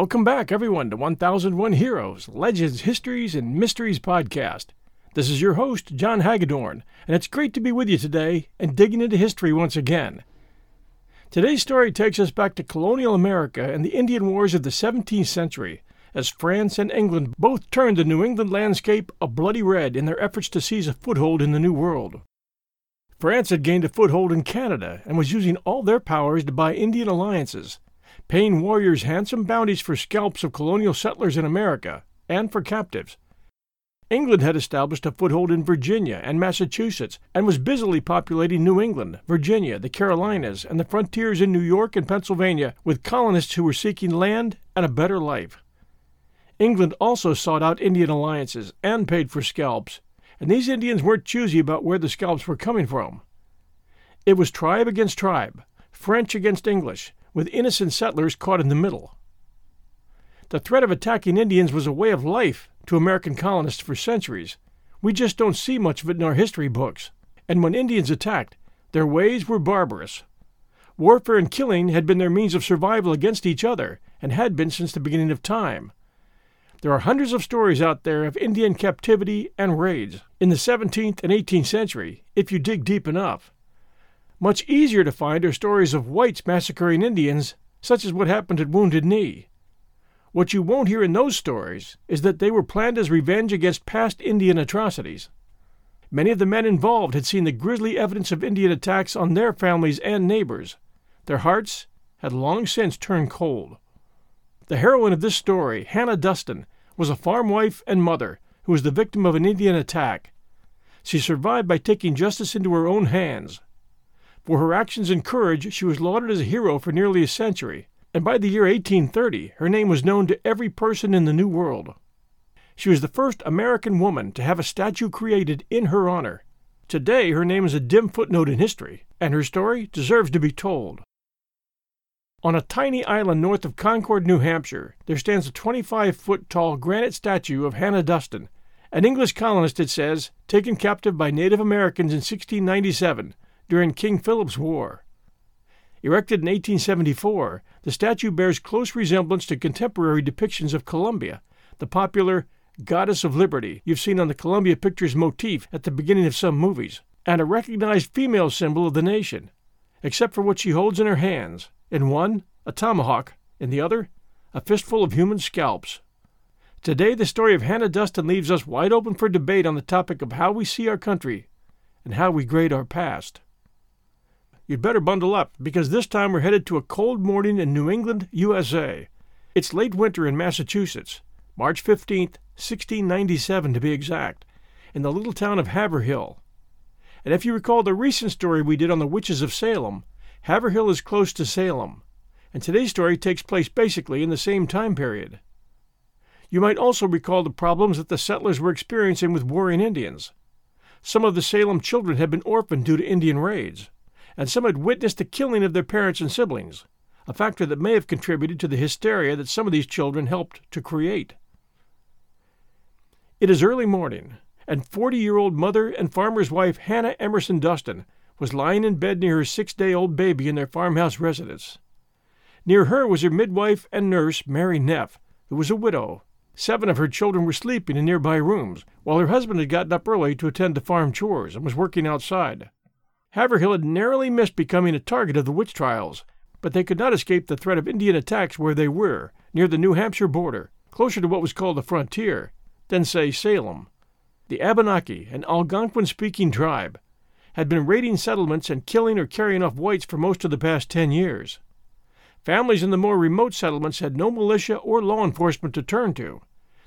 Welcome back, everyone, to 1001 Heroes, Legends, Histories, and Mysteries podcast. This is your host, John Hagedorn, and it's great to be with you today and digging into history once again. Today's story takes us back to colonial America and the Indian Wars of the 17th century, as France and England both turned the New England landscape a bloody red in their efforts to seize a foothold in the New World. France had gained a foothold in Canada and was using all their powers to buy Indian alliances, paying warriors handsome bounties for scalps of colonial settlers in America and for captives. England had established a foothold in Virginia and Massachusetts and was busily populating New England, Virginia, the Carolinas, and the frontiers in New York and Pennsylvania with colonists who were seeking land and a better life. England also sought out Indian alliances and paid for scalps, and these Indians weren't choosy about where the scalps were coming from. It was tribe against tribe, French against English, with innocent settlers caught in the middle. The threat of attacking Indians was a way of life to American colonists for centuries. We just don't see much of it in our history books. And when Indians attacked, their ways were barbarous. Warfare and killing had been their means of survival against each other, and had been since the beginning of time. There are hundreds of stories out there of Indian captivity and raids in the 17th and 18th century, if you dig deep enough. Much easier to find are stories of whites massacring Indians, such as what happened at Wounded Knee. What you won't hear in those stories is that they were planned as revenge against past Indian atrocities. Many of the men involved had seen the grisly evidence of Indian attacks on their families and neighbors. Their hearts had long since turned cold. The heroine of this story, Hannah Duston, was a farm wife and mother who was the victim of an Indian attack. She survived by taking justice into her own hands. For her actions and courage, she was lauded as a hero for nearly a century and by the year 1830 her name was known to every person in the New World. She was the first American woman to have a statue created in her honor. Today her name is a dim footnote in history, and her story deserves to be told. On a tiny island north of Concord, New Hampshire, there stands a 25 foot tall granite statue of Hannah Duston, an English colonist, it says, taken captive by Native Americans in 1697 during King Philip's War. Erected in 1874, the statue bears close resemblance to contemporary depictions of Columbia, the popular Goddess of Liberty you've seen on the Columbia Pictures motif at the beginning of some movies, and a recognized female symbol of the nation, except for what she holds in her hands in one, a tomahawk, in the other, a fistful of human scalps. Today, the story of Hannah Duston leaves us wide open for debate on the topic of how we see our country and how we grade our past you'd better bundle up because this time we're headed to a cold morning in New England, USA. It's late winter in Massachusetts, March 15th, 1697 to be exact, in the little town of Haverhill. And if you recall the recent story we did on the witches of Salem, Haverhill is close to Salem, and today's story takes place basically in the same time period. You might also recall the problems that the settlers were experiencing with warring Indians. Some of the Salem children had been orphaned due to Indian raids and some had witnessed the killing of their parents and siblings, a factor that may have contributed to the hysteria that some of these children helped to create. It is early morning, and 40 year old mother and farmer's wife Hannah Emerson Dustin was lying in bed near her six day old baby in their farmhouse residence. Near her was her midwife and nurse, Mary Neff, who was a widow. Seven of her children were sleeping in nearby rooms, while her husband had gotten up early to attend to farm chores and was working outside. Haverhill had narrowly missed becoming a target of the witch trials, but they could not escape the threat of Indian attacks where they were, near the New Hampshire border, closer to what was called the frontier, than, say, Salem. The Abenaki, an Algonquin speaking tribe, had been raiding settlements and killing or carrying off whites for most of the past ten years. Families in the more remote settlements had no militia or law enforcement to turn to.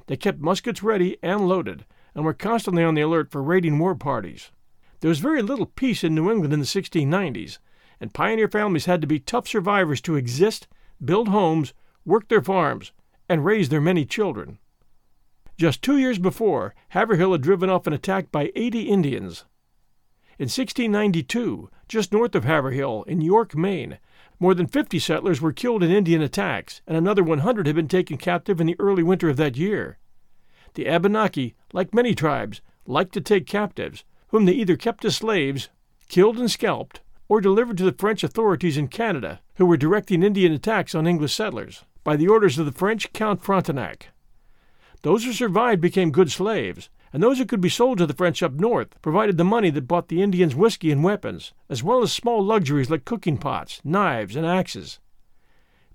They kept muskets ready and loaded, and were constantly on the alert for raiding war parties. There was very little peace in New England in the 1690s, and pioneer families had to be tough survivors to exist, build homes, work their farms, and raise their many children. Just two years before, Haverhill had driven off an attack by 80 Indians. In 1692, just north of Haverhill, in York, Maine, more than 50 settlers were killed in Indian attacks, and another 100 had been taken captive in the early winter of that year. The Abenaki, like many tribes, liked to take captives, whom they either kept as slaves, killed and scalped, or delivered to the French authorities in Canada, who were directing Indian attacks on English settlers. by the orders of the French Count Frontenac. Those who survived became good slaves, and those who could be sold to the French up north provided the money that bought the Indians whiskey and weapons, as well as small luxuries like cooking pots, knives, and axes.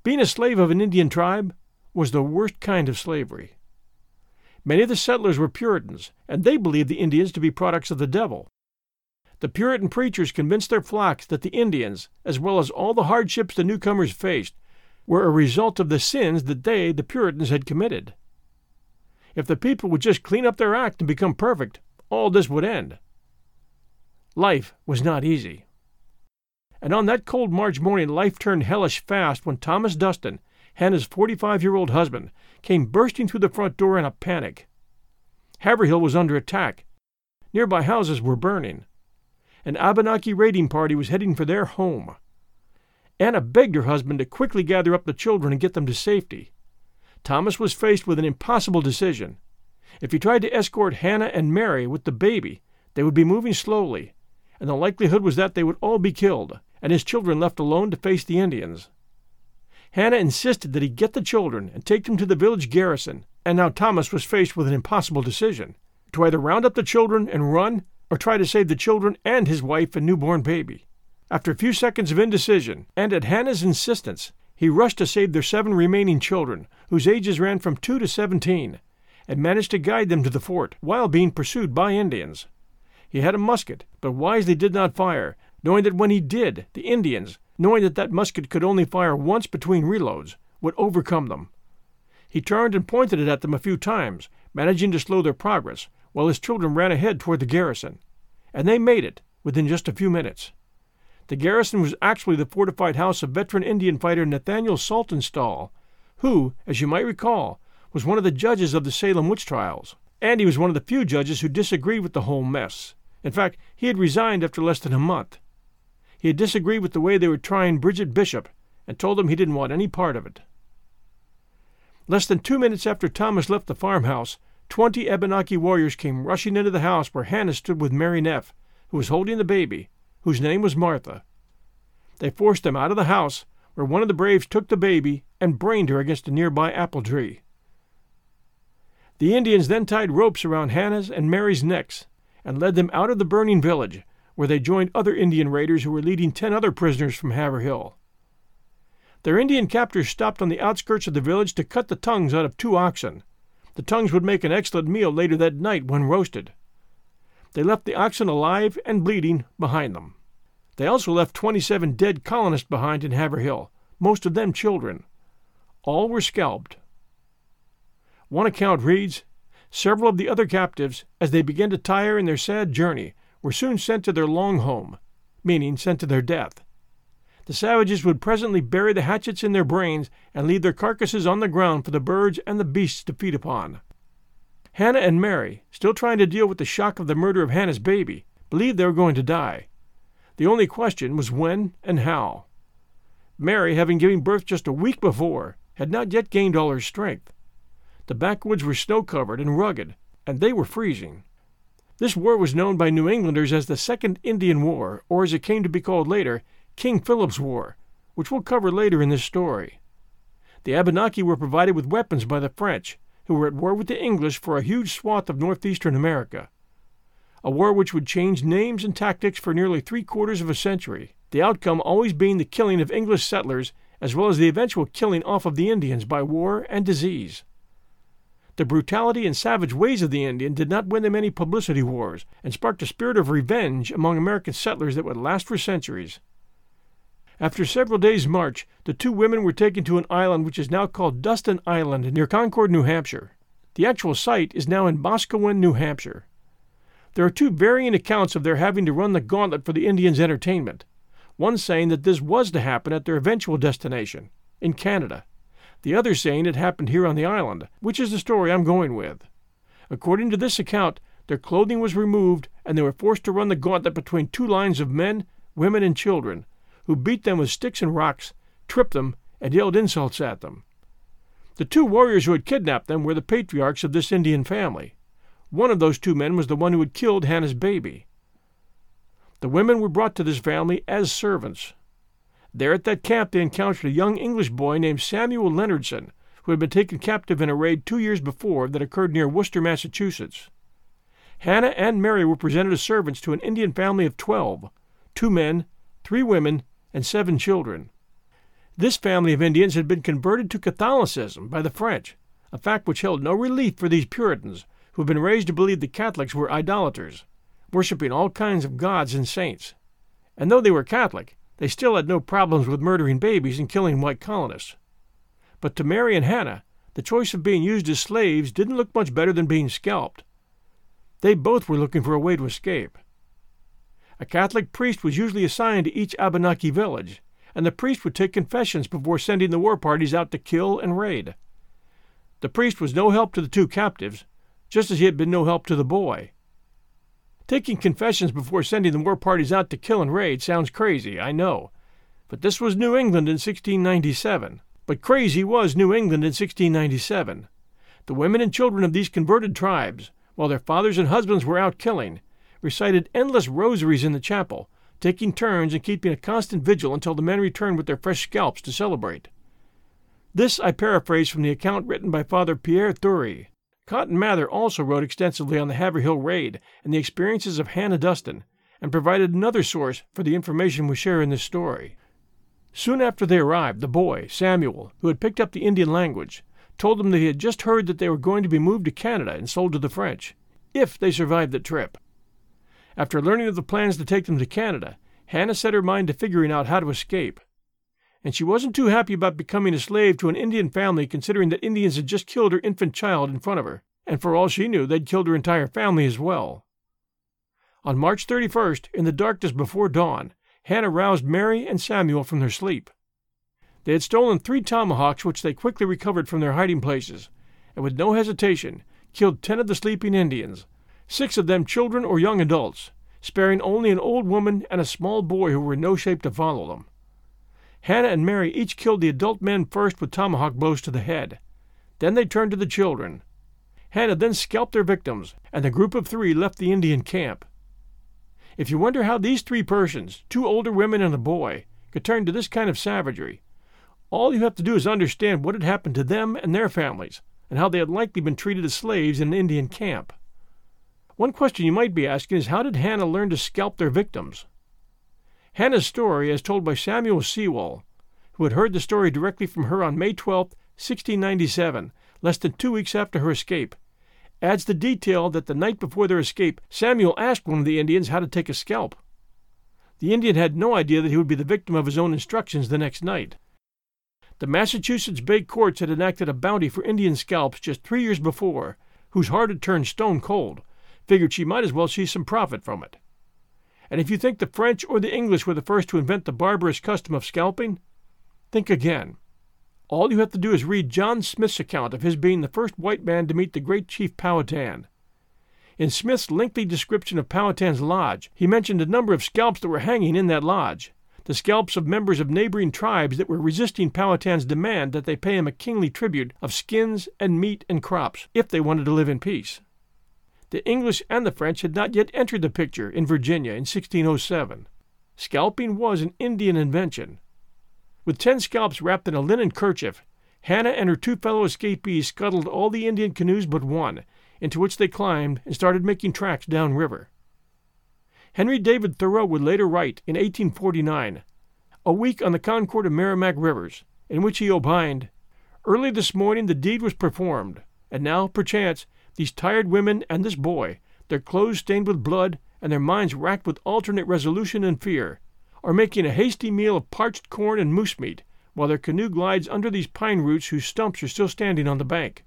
Being a slave of an Indian tribe was the worst kind of slavery. Many of the settlers were Puritans, and they believed the Indians to be products of the devil. The Puritan preachers convinced their flocks that the Indians, as well as all the hardships the newcomers faced, were a result of the sins that they, the Puritans, had committed. If the people would just clean up their act and become perfect, all this would end. Life was not easy. And on that cold March morning, life turned hellish fast when Thomas Dustin, Hannah's 45 year old husband, came bursting through the front door in a panic. Haverhill was under attack. Nearby houses were burning. An Abenaki raiding party was heading for their home. Anna begged her husband to quickly gather up the children and get them to safety. Thomas was faced with an impossible decision. If he tried to escort Hannah and Mary with the baby, they would be moving slowly, and the likelihood was that they would all be killed, and his children left alone to face the Indians. Hannah insisted that he get the children and take them to the village garrison, and now Thomas was faced with an impossible decision to either round up the children and run, or try to save the children and his wife and newborn baby. After a few seconds of indecision, and at Hannah's insistence, he rushed to save their seven remaining children, whose ages ran from two to seventeen, and managed to guide them to the fort while being pursued by Indians. He had a musket, but wisely did not fire, knowing that when he did, the Indians, knowing that that musket could only fire once between reloads, would overcome them. He turned and pointed it at them a few times, managing to slow their progress, while his children ran ahead toward the garrison. And they made it within just a few minutes. The garrison was actually the fortified house of veteran Indian fighter Nathaniel Saltonstall, who, as you might recall, was one of the judges of the Salem witch trials. And he was one of the few judges who disagreed with the whole mess. In fact, he had resigned after less than a month. He had disagreed with the way they were trying Bridget Bishop and told them he didn't want any part of it. Less than two minutes after Thomas left the farmhouse, twenty Abenaki warriors came rushing into the house where Hannah stood with Mary Neff, who was holding the baby, whose name was Martha. They forced them out of the house, where one of the braves took the baby and brained her against a nearby apple tree. The Indians then tied ropes around Hannah's and Mary's necks and led them out of the burning village, where they joined other Indian raiders who were leading ten other prisoners from Haverhill. Their Indian captors stopped on the outskirts of the village to cut the tongues out of two oxen. The tongues would make an excellent meal later that night when roasted. They left the oxen alive and bleeding behind them. They also left 27 dead colonists behind in Haverhill, most of them children. All were scalped. One account reads Several of the other captives, as they began to tire in their sad journey, were soon sent to their long home, meaning sent to their death. The savages would presently bury the hatchets in their brains and leave their carcasses on the ground for the birds and the beasts to feed upon. Hannah and Mary, still trying to deal with the shock of the murder of Hannah's baby, believed they were going to die. The only question was when and how. Mary, having given birth just a week before, had not yet gained all her strength. The backwoods were snow covered and rugged, and they were freezing. This war was known by New Englanders as the Second Indian War, or as it came to be called later, King Philip's War, which we'll cover later in this story. The Abenaki were provided with weapons by the French, who were at war with the English for a huge swath of northeastern America. A war which would change names and tactics for nearly three quarters of a century, the outcome always being the killing of English settlers as well as the eventual killing off of the Indians by war and disease. The brutality and savage ways of the Indian did not win them any publicity wars and sparked a spirit of revenge among American settlers that would last for centuries. After several days' march, the two women were taken to an island which is now called Dustin Island near Concord, New Hampshire. The actual site is now in Boscawen, New Hampshire. There are two varying accounts of their having to run the gauntlet for the Indians' entertainment, one saying that this was to happen at their eventual destination, in Canada, the other saying it happened here on the island, which is the story I'm going with. According to this account, their clothing was removed and they were forced to run the gauntlet between two lines of men, women, and children, who beat them with sticks and rocks, tripped them, and yelled insults at them. The two warriors who had kidnapped them were the patriarchs of this Indian family. One of those two men was the one who had killed Hannah's baby. The women were brought to this family as servants. There at that camp they encountered a young English boy named Samuel Leonardson, who had been taken captive in a raid two years before that occurred near Worcester, Massachusetts. Hannah and Mary were presented as servants to an Indian family of twelve two men, three women, and seven children. This family of Indians had been converted to Catholicism by the French, a fact which held no relief for these Puritans, who had been raised to believe the Catholics were idolaters, worshipping all kinds of gods and saints. And though they were Catholic, they still had no problems with murdering babies and killing white colonists. But to Mary and Hannah, the choice of being used as slaves didn't look much better than being scalped. They both were looking for a way to escape. A Catholic priest was usually assigned to each Abenaki village, and the priest would take confessions before sending the war parties out to kill and raid. The priest was no help to the two captives, just as he had been no help to the boy. Taking confessions before sending the war parties out to kill and raid sounds crazy, I know. But this was New England in 1697. But crazy was New England in 1697. The women and children of these converted tribes, while their fathers and husbands were out killing, recited endless rosaries in the chapel, taking turns and keeping a constant vigil until the men returned with their fresh scalps to celebrate. This I paraphrase from the account written by Father Pierre Thury. Cotton Mather also wrote extensively on the Haverhill raid and the experiences of Hannah Dustin, and provided another source for the information we share in this story. Soon after they arrived, the boy, Samuel, who had picked up the Indian language, told them that he had just heard that they were going to be moved to Canada and sold to the French, if they survived the trip. After learning of the plans to take them to Canada, Hannah set her mind to figuring out how to escape. And she wasn't too happy about becoming a slave to an Indian family considering that Indians had just killed her infant child in front of her, and for all she knew, they'd killed her entire family as well. On March 31st, in the darkness before dawn, Hannah roused Mary and Samuel from their sleep. They had stolen three tomahawks, which they quickly recovered from their hiding places, and with no hesitation killed ten of the sleeping Indians, six of them children or young adults, sparing only an old woman and a small boy who were in no shape to follow them. Hannah and Mary each killed the adult men first with tomahawk blows to the head. Then they turned to the children. Hannah then scalped their victims, and the group of three left the Indian camp. If you wonder how these three persons, two older women and a boy, could turn to this kind of savagery, all you have to do is understand what had happened to them and their families, and how they had likely been treated as slaves in an Indian camp. One question you might be asking is how did Hannah learn to scalp their victims? Hannah's story, as told by Samuel Sewall, who had heard the story directly from her on May 12, 1697, less than two weeks after her escape, adds the detail that the night before their escape, Samuel asked one of the Indians how to take a scalp. The Indian had no idea that he would be the victim of his own instructions the next night. The Massachusetts Bay courts had enacted a bounty for Indian scalps just three years before, whose heart had turned stone cold, figured she might as well see some profit from it. And if you think the French or the English were the first to invent the barbarous custom of scalping, think again. All you have to do is read John Smith's account of his being the first white man to meet the great chief Powhatan. In Smith's lengthy description of Powhatan's lodge, he mentioned a number of scalps that were hanging in that lodge, the scalps of members of neighboring tribes that were resisting Powhatan's demand that they pay him a kingly tribute of skins and meat and crops if they wanted to live in peace the English and the French had not yet entered the picture in Virginia in 1607. Scalping was an Indian invention. With ten scalps wrapped in a linen kerchief, Hannah and her two fellow escapees scuttled all the Indian canoes but one, into which they climbed and started making tracks downriver. Henry David Thoreau would later write in 1849, A week on the Concord and Merrimack rivers, in which he opined, Early this morning the deed was performed, and now, perchance, these tired women and this boy, their clothes stained with blood and their minds racked with alternate resolution and fear, are making a hasty meal of parched corn and moose meat, while their canoe glides under these pine roots whose stumps are still standing on the bank.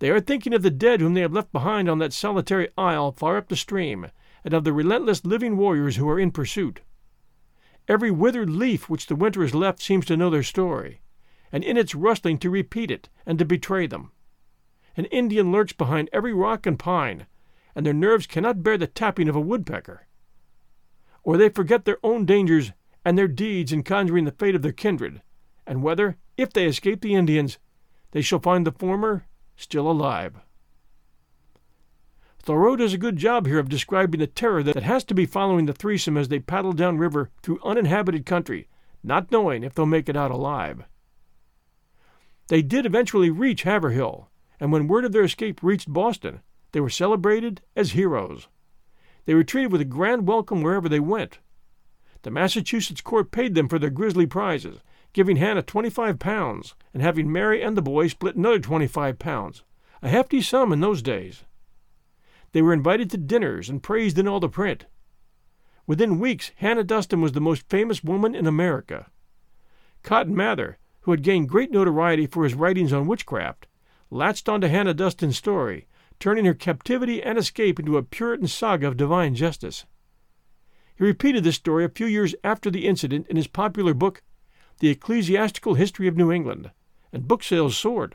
They are thinking of the dead whom they have left behind on that solitary isle far up the stream, and of the relentless living warriors who are in pursuit. Every withered leaf which the winter has left seems to know their story, and in its rustling to repeat it and to betray them. An Indian lurks behind every rock and pine, and their nerves cannot bear the tapping of a woodpecker. Or they forget their own dangers and their deeds in conjuring the fate of their kindred, and whether, if they escape the Indians, they shall find the former still alive. Thoreau does a good job here of describing the terror that has to be following the threesome as they paddle down river through uninhabited country, not knowing if they'll make it out alive. They did eventually reach Haverhill, and when word of their escape reached Boston, they were celebrated as heroes. They were treated with a grand welcome wherever they went. The Massachusetts court paid them for their grisly prizes, giving Hannah twenty-five pounds, and having Mary and the boy split another twenty-five pounds, a hefty sum in those days. They were invited to dinners and praised in all the print. Within weeks, Hannah Duston was the most famous woman in America. Cotton Mather, who had gained great notoriety for his writings on witchcraft, latched onto Hannah Dustin's story, turning her captivity and escape into a Puritan saga of divine justice. He repeated this story a few years after the incident in his popular book, The Ecclesiastical History of New England, and book sales soared.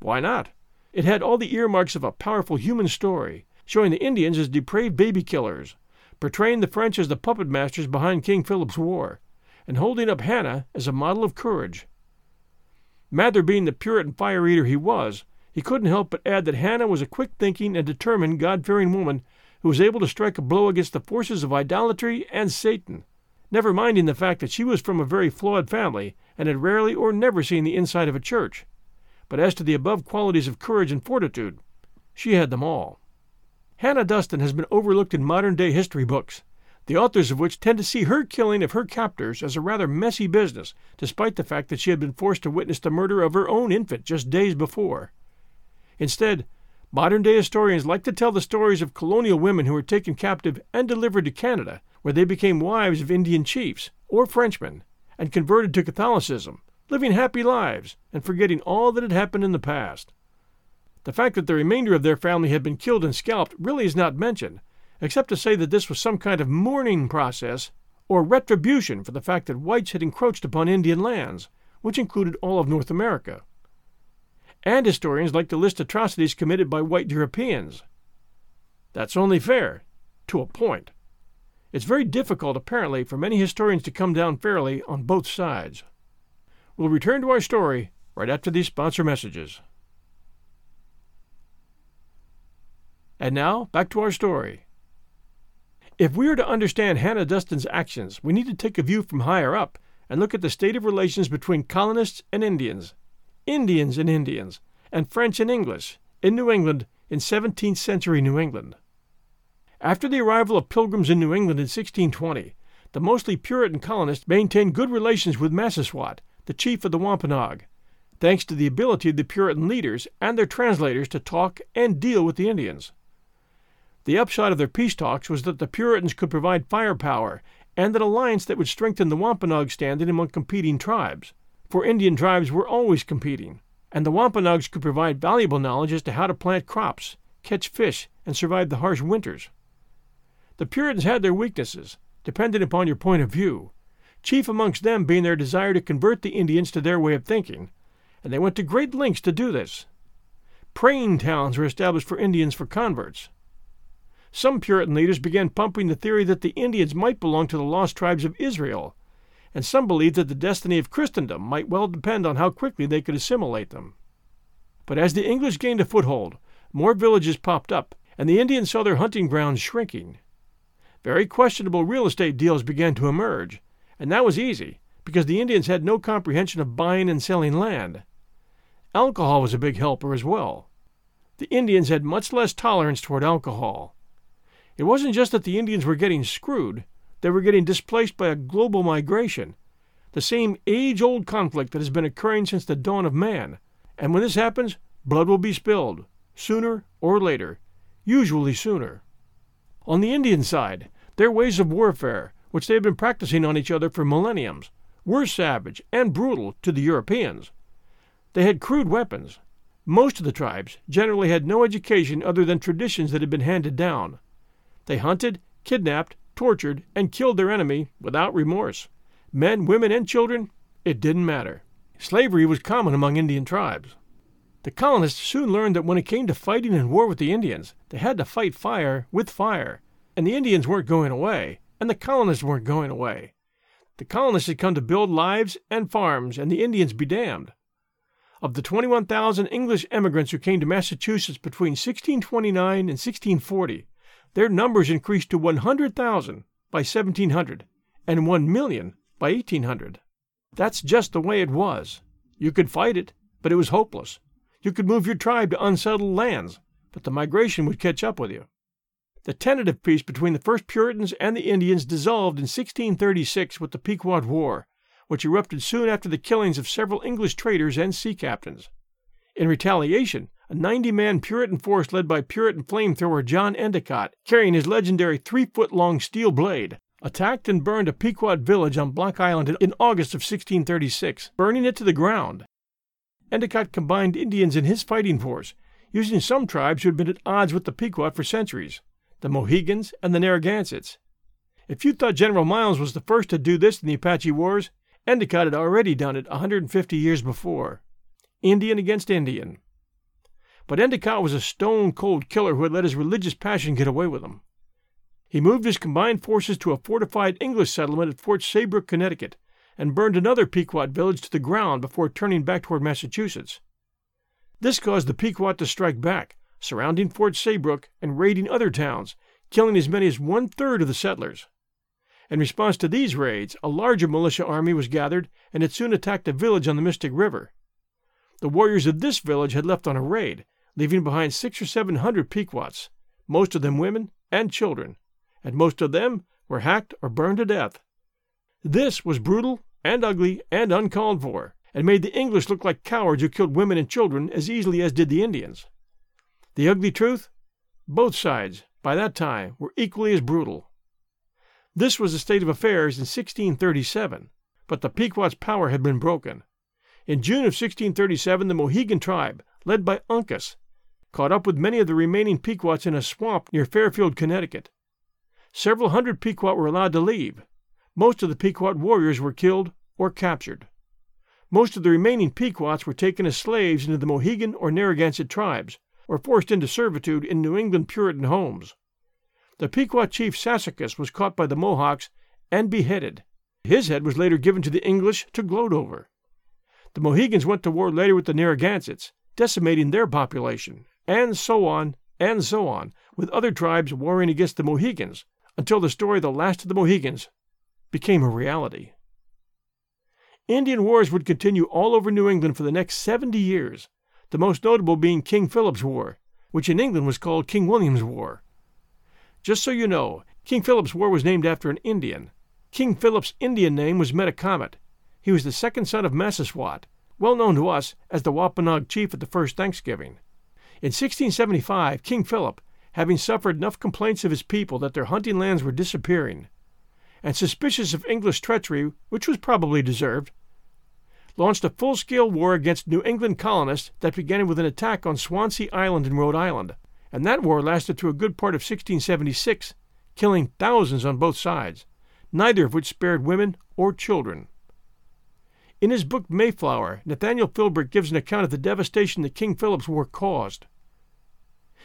Why not? It had all the earmarks of a powerful human story, showing the Indians as depraved baby killers, portraying the French as the puppet masters behind King Philip's War, and holding up Hannah as a model of courage. Mather being the Puritan fire eater he was, he couldn't help but add that Hannah was a quick thinking and determined God fearing woman who was able to strike a blow against the forces of idolatry and Satan, never minding the fact that she was from a very flawed family and had rarely or never seen the inside of a church. But as to the above qualities of courage and fortitude, she had them all. Hannah Dustin has been overlooked in modern day history books, the authors of which tend to see her killing of her captors as a rather messy business, despite the fact that she had been forced to witness the murder of her own infant just days before. Instead, modern day historians like to tell the stories of colonial women who were taken captive and delivered to Canada, where they became wives of Indian chiefs or Frenchmen and converted to Catholicism, living happy lives and forgetting all that had happened in the past. The fact that the remainder of their family had been killed and scalped really is not mentioned, except to say that this was some kind of mourning process or retribution for the fact that whites had encroached upon Indian lands, which included all of North America. And historians like to list atrocities committed by white Europeans. That's only fair, to a point. It's very difficult, apparently, for many historians to come down fairly on both sides. We'll return to our story right after these sponsor messages. And now, back to our story. If we are to understand Hannah Dustin's actions, we need to take a view from higher up and look at the state of relations between colonists and Indians, Indians and Indians, and French and English in New England in 17th century New England. After the arrival of pilgrims in New England in 1620, the mostly Puritan colonists maintained good relations with Massasoit, the chief of the Wampanoag, thanks to the ability of the Puritan leaders and their translators to talk and deal with the Indians. The upshot of their peace talks was that the Puritans could provide firepower and an alliance that would strengthen the Wampanoag standing among competing tribes, for Indian tribes were always competing, and the Wampanoags could provide valuable knowledge as to how to plant crops, catch fish, and survive the harsh winters. The Puritans had their weaknesses, dependent upon your point of view, chief amongst them being their desire to convert the Indians to their way of thinking, and they went to great lengths to do this. Praying towns were established for Indians for converts. Some Puritan leaders began pumping the theory that the Indians might belong to the lost tribes of Israel, and some believed that the destiny of Christendom might well depend on how quickly they could assimilate them. But as the English gained a foothold, more villages popped up, and the Indians saw their hunting grounds shrinking. Very questionable real estate deals began to emerge, and that was easy, because the Indians had no comprehension of buying and selling land. Alcohol was a big helper as well. The Indians had much less tolerance toward alcohol. It wasn't just that the Indians were getting screwed, they were getting displaced by a global migration, the same age old conflict that has been occurring since the dawn of man. And when this happens, blood will be spilled, sooner or later, usually sooner. On the Indian side, their ways of warfare, which they had been practicing on each other for millenniums, were savage and brutal to the Europeans. They had crude weapons. Most of the tribes generally had no education other than traditions that had been handed down. They hunted, kidnapped, tortured, and killed their enemy without remorse. Men, women, and children, it didn't matter. Slavery was common among Indian tribes. The colonists soon learned that when it came to fighting in war with the Indians, they had to fight fire with fire, and the Indians weren't going away, and the colonists weren't going away. The colonists had come to build lives and farms, and the Indians be damned. Of the 21,000 English emigrants who came to Massachusetts between 1629 and 1640, their numbers increased to 100,000 by 1700 and 1 million by 1800. That's just the way it was. You could fight it, but it was hopeless. You could move your tribe to unsettled lands, but the migration would catch up with you. The tentative peace between the first Puritans and the Indians dissolved in 1636 with the Pequot War, which erupted soon after the killings of several English traders and sea captains. In retaliation, a 90 man Puritan force led by Puritan flamethrower John Endicott, carrying his legendary three foot long steel blade, attacked and burned a Pequot village on Block Island in August of 1636, burning it to the ground. Endicott combined Indians in his fighting force, using some tribes who had been at odds with the Pequot for centuries the Mohegans, and the Narragansetts. If you thought General Miles was the first to do this in the Apache Wars, Endicott had already done it 150 years before. Indian against Indian. But Endicott was a stone cold killer who had let his religious passion get away with him. He moved his combined forces to a fortified English settlement at Fort Saybrook, Connecticut, and burned another Pequot village to the ground before turning back toward Massachusetts. This caused the Pequot to strike back, surrounding Fort Saybrook and raiding other towns, killing as many as one third of the settlers. In response to these raids, a larger militia army was gathered and it soon attacked a village on the Mystic River. The warriors of this village had left on a raid, leaving behind six or seven hundred Pequots, most of them women and children, and most of them were hacked or burned to death. This was brutal and ugly and uncalled for, and made the English look like cowards who killed women and children as easily as did the Indians. The ugly truth? Both sides, by that time, were equally as brutal. This was the state of affairs in 1637, but the Pequot's power had been broken. In June of 1637, the Mohegan tribe, led by Uncas, caught up with many of the remaining Pequots in a swamp near Fairfield, Connecticut. Several hundred Pequot were allowed to leave. Most of the Pequot warriors were killed or captured. Most of the remaining Pequots were taken as slaves into the Mohegan or Narragansett tribes, or forced into servitude in New England Puritan homes. The Pequot chief Sassacus was caught by the Mohawks and beheaded. His head was later given to the English to gloat over. The Mohegans went to war later with the Narragansetts, decimating their population, and so on, and so on, with other tribes warring against the Mohegans, until the story of the last of the Mohegans became a reality. Indian wars would continue all over New England for the next 70 years, the most notable being King Philip's War, which in England was called King William's War. Just so you know, King Philip's War was named after an Indian. King Philip's Indian name was Metacomet. He was the second son of Massasoit, well known to us as the Wampanoag chief at the first Thanksgiving. In 1675, King Philip, having suffered enough complaints of his people that their hunting lands were disappearing, and suspicious of English treachery, which was probably deserved, launched a full scale war against New England colonists that began with an attack on Swansea Island in Rhode Island, and that war lasted through a good part of 1676, killing thousands on both sides, neither of which spared women or children. In his book Mayflower, Nathaniel Philbrick gives an account of the devastation that King Philip's War caused.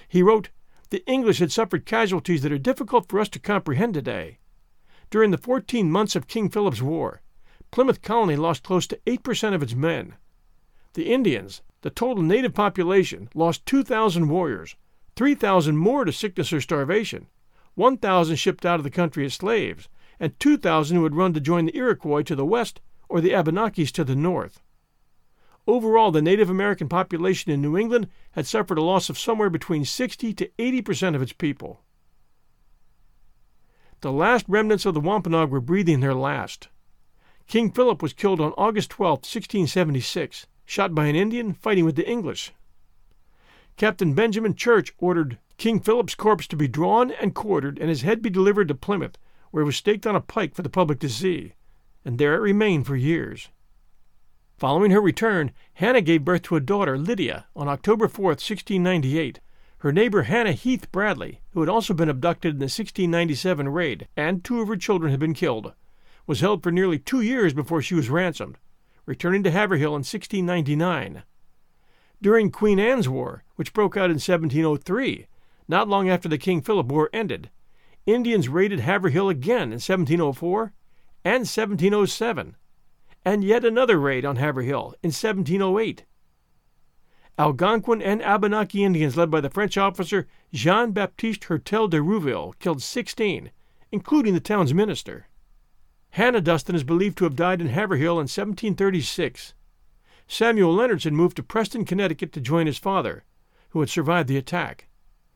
He wrote, The English had suffered casualties that are difficult for us to comprehend today. During the fourteen months of King Philip's War, Plymouth Colony lost close to 8% of its men. The Indians, the total native population, lost 2,000 warriors, 3,000 more to sickness or starvation, 1,000 shipped out of the country as slaves, and 2,000 who had run to join the Iroquois to the west or the Abenakis to the north. Overall, the Native American population in New England had suffered a loss of somewhere between 60 to 80 percent of its people. The last remnants of the Wampanoag were breathing their last. King Philip was killed on August 12, 1676, shot by an Indian fighting with the English. Captain Benjamin Church ordered King Philip's corpse to be drawn and quartered and his head be delivered to Plymouth, where it was staked on a pike for the public to see, and there it remained for years. Following her return, Hannah gave birth to a daughter, Lydia, on October 4, 1698. Her neighbor Hannah Heath Bradley, who had also been abducted in the 1697 raid, and two of her children had been killed, was held for nearly two years before she was ransomed, returning to Haverhill in 1699. During Queen Anne's War, which broke out in 1703, not long after the King Philip War ended, Indians raided Haverhill again in 1704 and 1707, and yet another raid on Haverhill in 1708. Algonquin and Abenaki Indians led by the French officer Jean Baptiste Hertel de Rouville killed 16, including the town's minister. Hannah Dustin is believed to have died in Haverhill in 1736. Samuel Leonardson moved to Preston, Connecticut to join his father, who had survived the attack.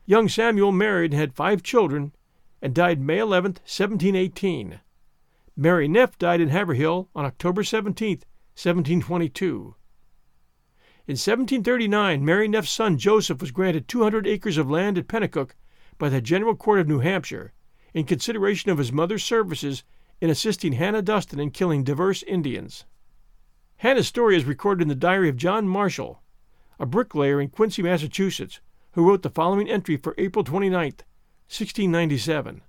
Young Samuel married and had five children and died May 11, 1718. Mary Neff died in Haverhill on October 17, 1722. In 1739, Mary Neff's son Joseph was granted 200 acres of land at Pennacook by the General Court of New Hampshire in consideration of his mother's services in assisting Hannah Dustin in killing diverse Indians. Hannah's story is recorded in the diary of John Marshall, a bricklayer in Quincy, Massachusetts, who wrote the following entry for April 29, 1697.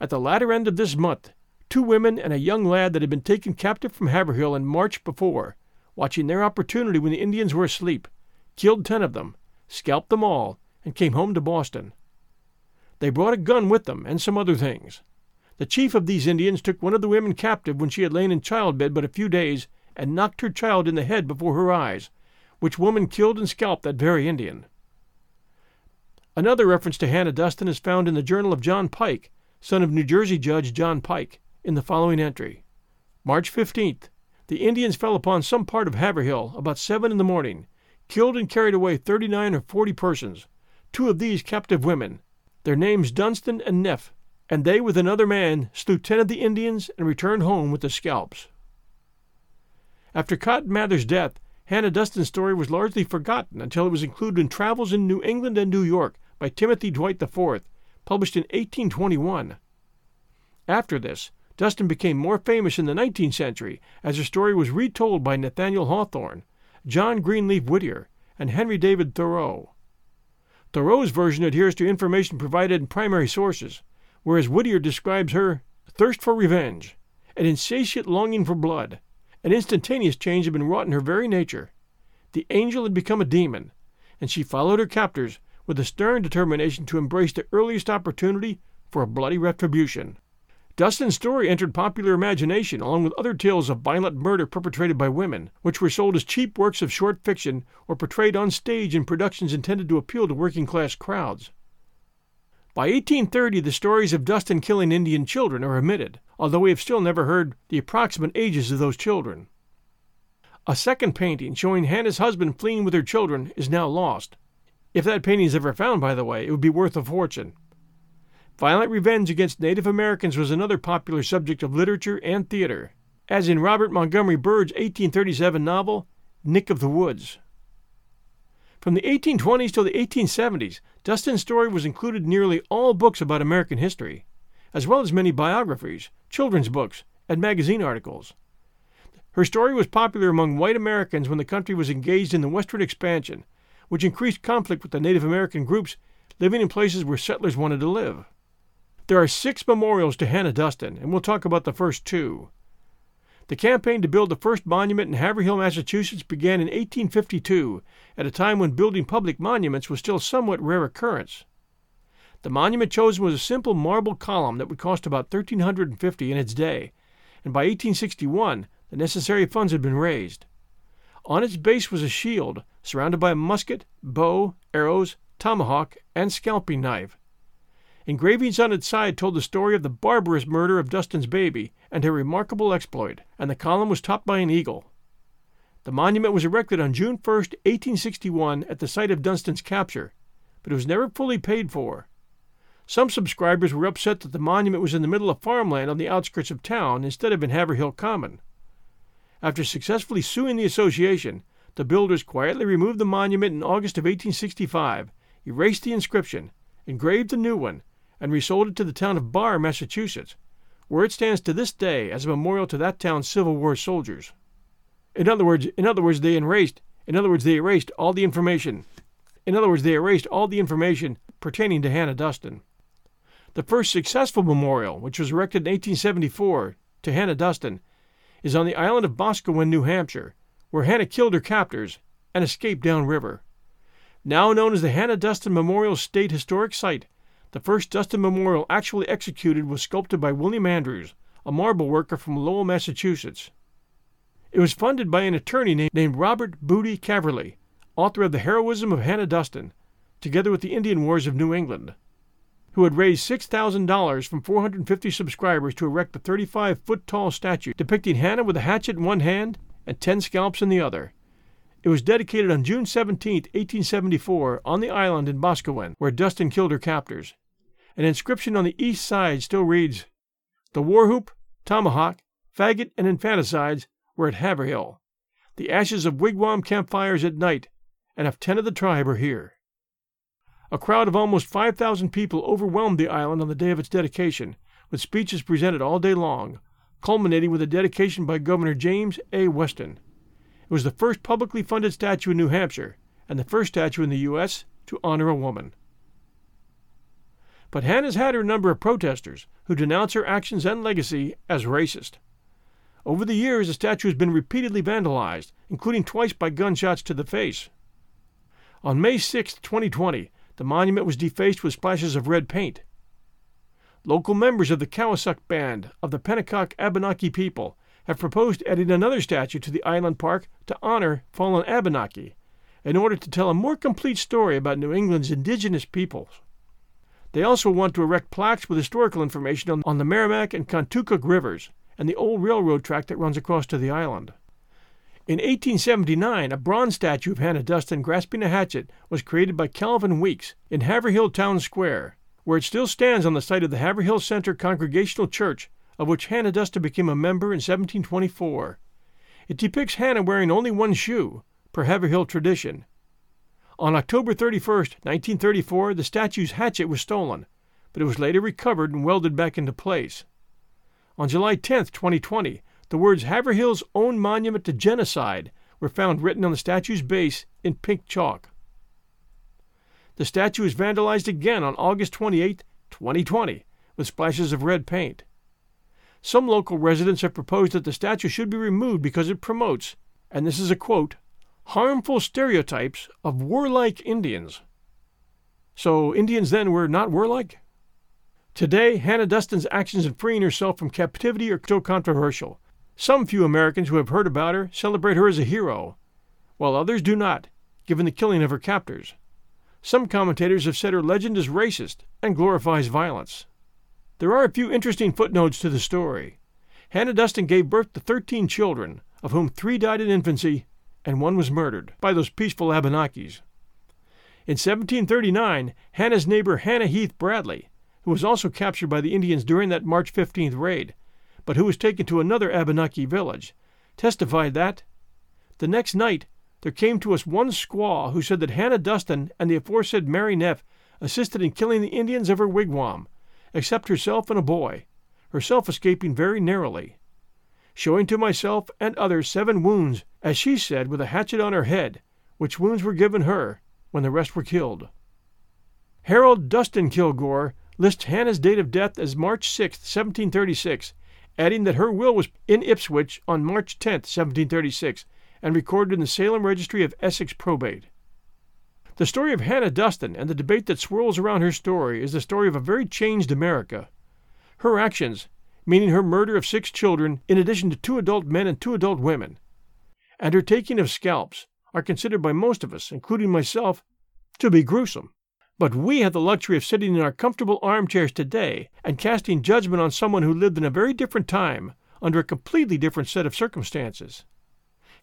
At the latter end of this month, two women and a young lad that had been taken captive from Haverhill in March before watching their opportunity when the Indians were asleep, killed ten of them, scalped them all, and came home to Boston. They brought a gun with them and some other things. The chief of these Indians took one of the women captive when she had lain in childbed but a few days and knocked her child in the head before her eyes, which woman killed and scalped that very Indian. Another reference to Hannah Dustin is found in the journal of John Pike, son of New Jersey Judge John Pike, in the following entry March 15th, the Indians fell upon some part of Haverhill about seven in the morning, killed and carried away thirty nine or forty persons, two of these captive women, their names Dunstan and Neff, and they with another man slew ten of the Indians and returned home with the scalps. After Cotton Mather's death, Hannah Dustan's story was largely forgotten until it was included in Travels in New England and New York by Timothy Dwight IV, published in 1821. After this, Dustan became more famous in the 19th century as her story was retold by Nathaniel Hawthorne, John Greenleaf Whittier, and Henry David Thoreau. Thoreau's version adheres to information provided in primary sources, whereas Whittier describes her thirst for revenge, an insatiate longing for blood. An instantaneous change had been wrought in her very nature. The angel had become a demon, and she followed her captors with a stern determination to embrace the earliest opportunity for a bloody retribution. Dustan's story entered popular imagination along with other tales of violent murder perpetrated by women, which were sold as cheap works of short fiction or portrayed on stage in productions intended to appeal to working class crowds. By 1830, the stories of Dustin killing Indian children are omitted, although we have still never heard the approximate ages of those children. A second painting showing Hannah's husband fleeing with her children is now lost. If that painting is ever found, by the way, it would be worth a fortune. Violent revenge against Native Americans was another popular subject of literature and theater, as in Robert Montgomery Bird's 1837 novel, Nick of the Woods. From the 1820s till the 1870s, Dustin's story was included in nearly all books about American history, as well as many biographies, children's books, and magazine articles. Her story was popular among white Americans when the country was engaged in the westward expansion, which increased conflict with the Native American groups living in places where settlers wanted to live. There are six memorials to Hannah Dustin, and we'll talk about the first two. The campaign to build the first monument in Haverhill, Massachusetts began in 1852, at a time when building public monuments was still somewhat rare occurrence. The monument chosen was a simple marble column that would cost about 1350 in its day, and by 1861 the necessary funds had been raised. On its base was a shield surrounded by a musket, bow, arrows, tomahawk, and scalping knife. Engravings on its side told the story of the barbarous murder of Dustan's baby and her remarkable exploit, and the column was topped by an eagle. The monument was erected on June 1, 1861, at the site of Dustan's capture, but it was never fully paid for. Some subscribers were upset that the monument was in the middle of farmland on the outskirts of town instead of in Haverhill Common. After successfully suing the association, the builders quietly removed the monument in August of 1865, erased the inscription, engraved a new one, and resold it to the town of Barre, Massachusetts, where it stands to this day as a memorial to that town's Civil War soldiers. In other words, in other words, they erased. In other words, they erased all the information. In other words, they erased all the information pertaining to Hannah Dustin. The first successful memorial, which was erected in 1874 to Hannah Dustin, is on the island of Boscawen, New Hampshire, where Hannah killed her captors and escaped downriver. Now known as the Hannah Dustin Memorial State Historic Site, the first Dustin memorial actually executed was sculpted by William Andrews, a marble worker from Lowell, Massachusetts. It was funded by an attorney named Robert Boodey Caverly, author of The Heroism of Hannah Dustin, together with the Indian Wars of New England. who had raised $6,000 from 450 subscribers to erect a 35 foot tall statue depicting Hannah with a hatchet in one hand and 10 scalps in the other. It was dedicated on June 17, 1874, on the island in Boscawen, where Dustin killed her captors. An inscription on the east side still reads The war whoop, tomahawk, faggot, and infanticides were at Haverhill. The ashes of wigwam campfires at night, and of ten of the tribe are here. A crowd of almost 5,000 people overwhelmed the island on the day of its dedication, with speeches presented all day long, culminating with a dedication by Governor James A. Weston. It was the first publicly funded statue in New Hampshire, and the first statue in the U.S. to honor a woman. But Hannah's had her number of protesters who denounce her actions and legacy as racist. Over the years, the statue has been repeatedly vandalized, including twice by gunshots to the face. On May 6, 2020, the monument was defaced with splashes of red paint. Local members of the Cowasuck Band of the Pennacook Abenaki people have proposed adding another statue to the island park to honor fallen Abenaki in order to tell a more complete story about New England's indigenous peoples. They also want to erect plaques with historical information on, the Merrimack and Contoocook rivers and the old railroad track that runs across to the island. In 1879, a bronze statue of Hannah Dustin grasping a hatchet was created by Calvin Weeks in Haverhill Town Square, where it still stands on the site of the Haverhill Center Congregational Church, of which Hannah Dustin became a member in 1724. It depicts Hannah wearing only one shoe, per Haverhill tradition. On October 31, 1934, the statue's hatchet was stolen, but it was later recovered and welded back into place. On July 10, 2020, the words Haverhill's own monument to genocide were found written on the statue's base in pink chalk. The statue was vandalized again on August 28, 2020, with splashes of red paint. Some local residents have proposed that the statue should be removed because it promotes, and this is a quote, harmful stereotypes of warlike Indians. So, Indians then were not warlike? Today, Hannah Dustin's actions in freeing herself from captivity are still controversial. Some few Americans who have heard about her celebrate her as a hero, while others do not, given the killing of her captors. Some commentators have said her legend is racist and glorifies violence. There are a few interesting footnotes to the story. Hannah Dustin gave birth to 13 children, of whom three died in infancy and one was murdered by those peaceful Abenakis. In 1739, Hannah's neighbor Hannah Heath Bradley, who was also captured by the Indians during that March 15th raid, but who was taken to another Abenaki village, testified that the next night there came to us one squaw who said that Hannah Dustin and the aforesaid Mary Neff assisted in killing the Indians of her wigwam, except herself and a boy, herself escaping very narrowly, showing to myself and others seven wounds, as she said, with a hatchet on her head, which wounds were given her when the rest were killed. Harold Dustin Kilgore lists Hannah's date of death as March 6, 1736, adding that her will was in Ipswich on March 10, 1736, and recorded in the Salem Registry of Essex Probate. The story of Hannah Dustin and the debate that swirls around her story is the story of a very changed America. Her actions, meaning her murder of six children in addition to two adult men and two adult women, and her taking of scalps, are considered by most of us, including myself, to be gruesome. But we have the luxury of sitting in our comfortable armchairs today and casting judgment on someone who lived in a very different time, under a completely different set of circumstances.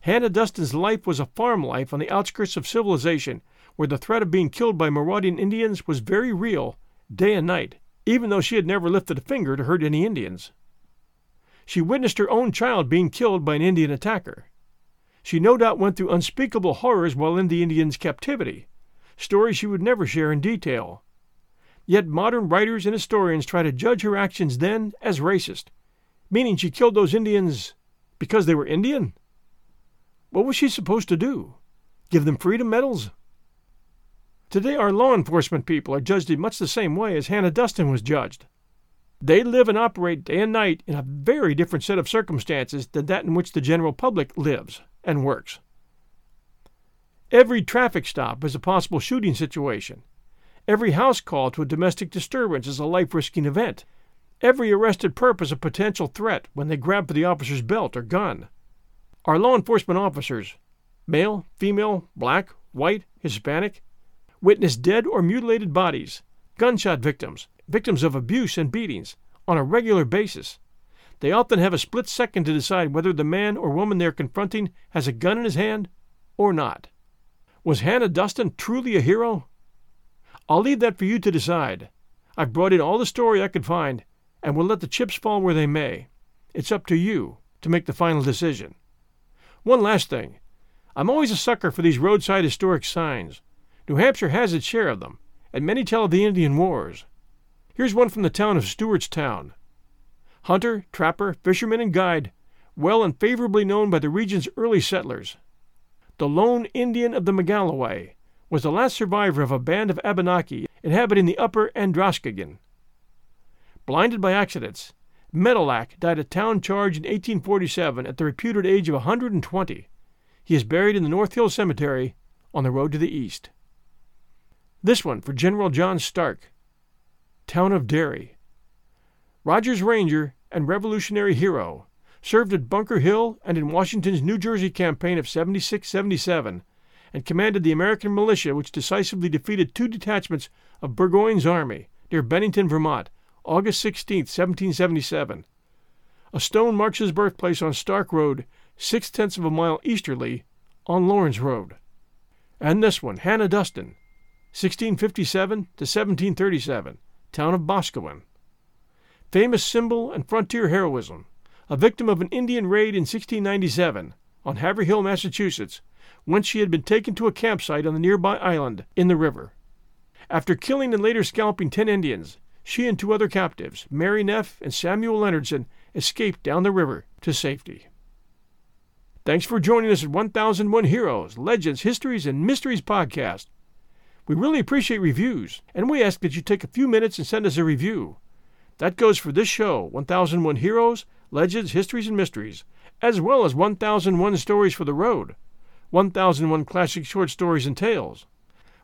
Hannah Dustin's life was a farm life on the outskirts of civilization, where the threat of being killed by marauding Indians was very real, day and night, even though she had never lifted a finger to hurt any Indians. She witnessed her own child being killed by an Indian attacker. She no doubt went through unspeakable horrors while in the Indians' captivity, stories she would never share in detail. Yet modern writers and historians try to judge her actions then as racist, meaning she killed those Indians because they were Indian? What was she supposed to do? Give them freedom medals? Today, our law enforcement people are judged in much the same way as Hannah Dustin was judged. They live and operate day and night in a very different set of circumstances than that in which the general public lives and works. Every traffic stop is a possible shooting situation. Every house call to a domestic disturbance is a life risking event. Every arrested perp is a potential threat when they grab for the officer's belt or gun. Our law enforcement officers, male, female, black, white, Hispanic, witness dead or mutilated bodies, gunshot victims, victims of abuse and beatings on a regular basis. They often have a split second to decide whether the man or woman they're confronting has a gun in his hand or not. Was Hannah Dustin truly a hero? I'll leave that for you to decide. I've brought in all the story I could find, and will let the chips fall where they may. It's up to you to make the final decision. One last thing. I'm always a sucker for these roadside historic signs. New Hampshire has its share of them, and many tell of the Indian Wars. Here's one from the town of Stewartstown. Hunter, trapper, fisherman, and guide, well and favorably known by the region's early settlers. The lone Indian of the Magalloway was the last survivor of a band of Abenaki inhabiting the upper Androscoggin. Blinded by accidents, Metallak died a town charge in 1847 at the reputed age of 120. He is buried in the North Hill Cemetery on the road to the east. This one for General John Stark, town of Derry. Rogers Ranger and Revolutionary hero, served at Bunker Hill and in Washington's New Jersey campaign of 76 77, and commanded the American militia which decisively defeated two detachments of Burgoyne's army near Bennington, Vermont, August 16, 1777. A stone marks his birthplace on Stark Road, six tenths of a mile easterly on Lawrence Road. And this one, Hannah Duston, 1657 to 1737, town of Boscawen. Famous symbol and frontier heroism, a victim of an Indian raid in 1697 on Haverhill, Massachusetts, whence she had been taken to a campsite on the nearby island in the river. After killing and later scalping ten Indians, she and two other captives, Mary Neff and Samuel Leonardson, escaped down the river to safety. Thanks for joining us at 1001 Heroes, Legends, Histories, and Mysteries podcast. We really appreciate reviews, and we ask that you take a few minutes and send us a review. That goes for this show 1001 Heroes, Legends, Histories, and Mysteries, as well as 1001 Stories for the Road, 1001 Classic Short Stories and Tales,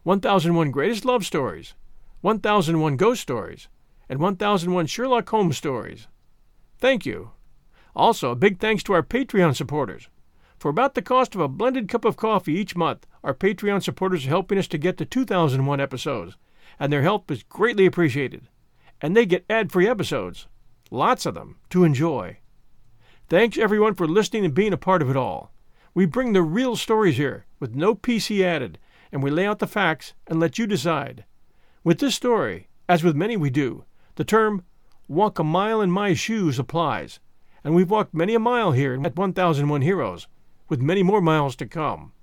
1001 Greatest Love Stories, 1001 Ghost Stories, and 1001 Sherlock Holmes Stories. Thank you. Also, a big thanks to our Patreon supporters. For about the cost of a blended cup of coffee each month, our Patreon supporters are helping us to get to 2001 episodes, and their help is greatly appreciated. And they get ad free episodes, lots of them, to enjoy. Thanks everyone for listening and being a part of it all. We bring the real stories here, with no PC added, and we lay out the facts and let you decide. With this story, as with many we do, the term walk a mile in my shoes applies, and we've walked many a mile here at 1001 Heroes, with many more miles to come.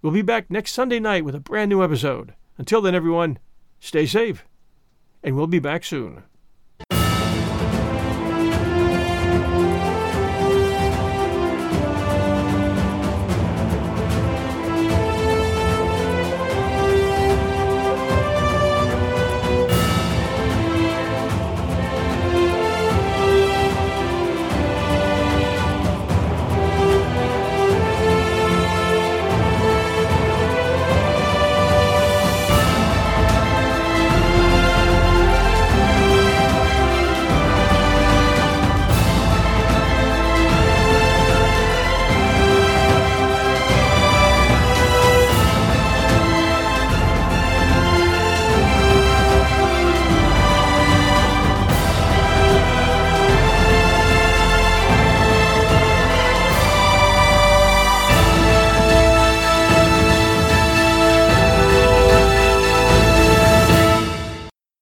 We'll be back next Sunday night with a brand new episode. Until then, everyone, stay safe, and we'll be back soon.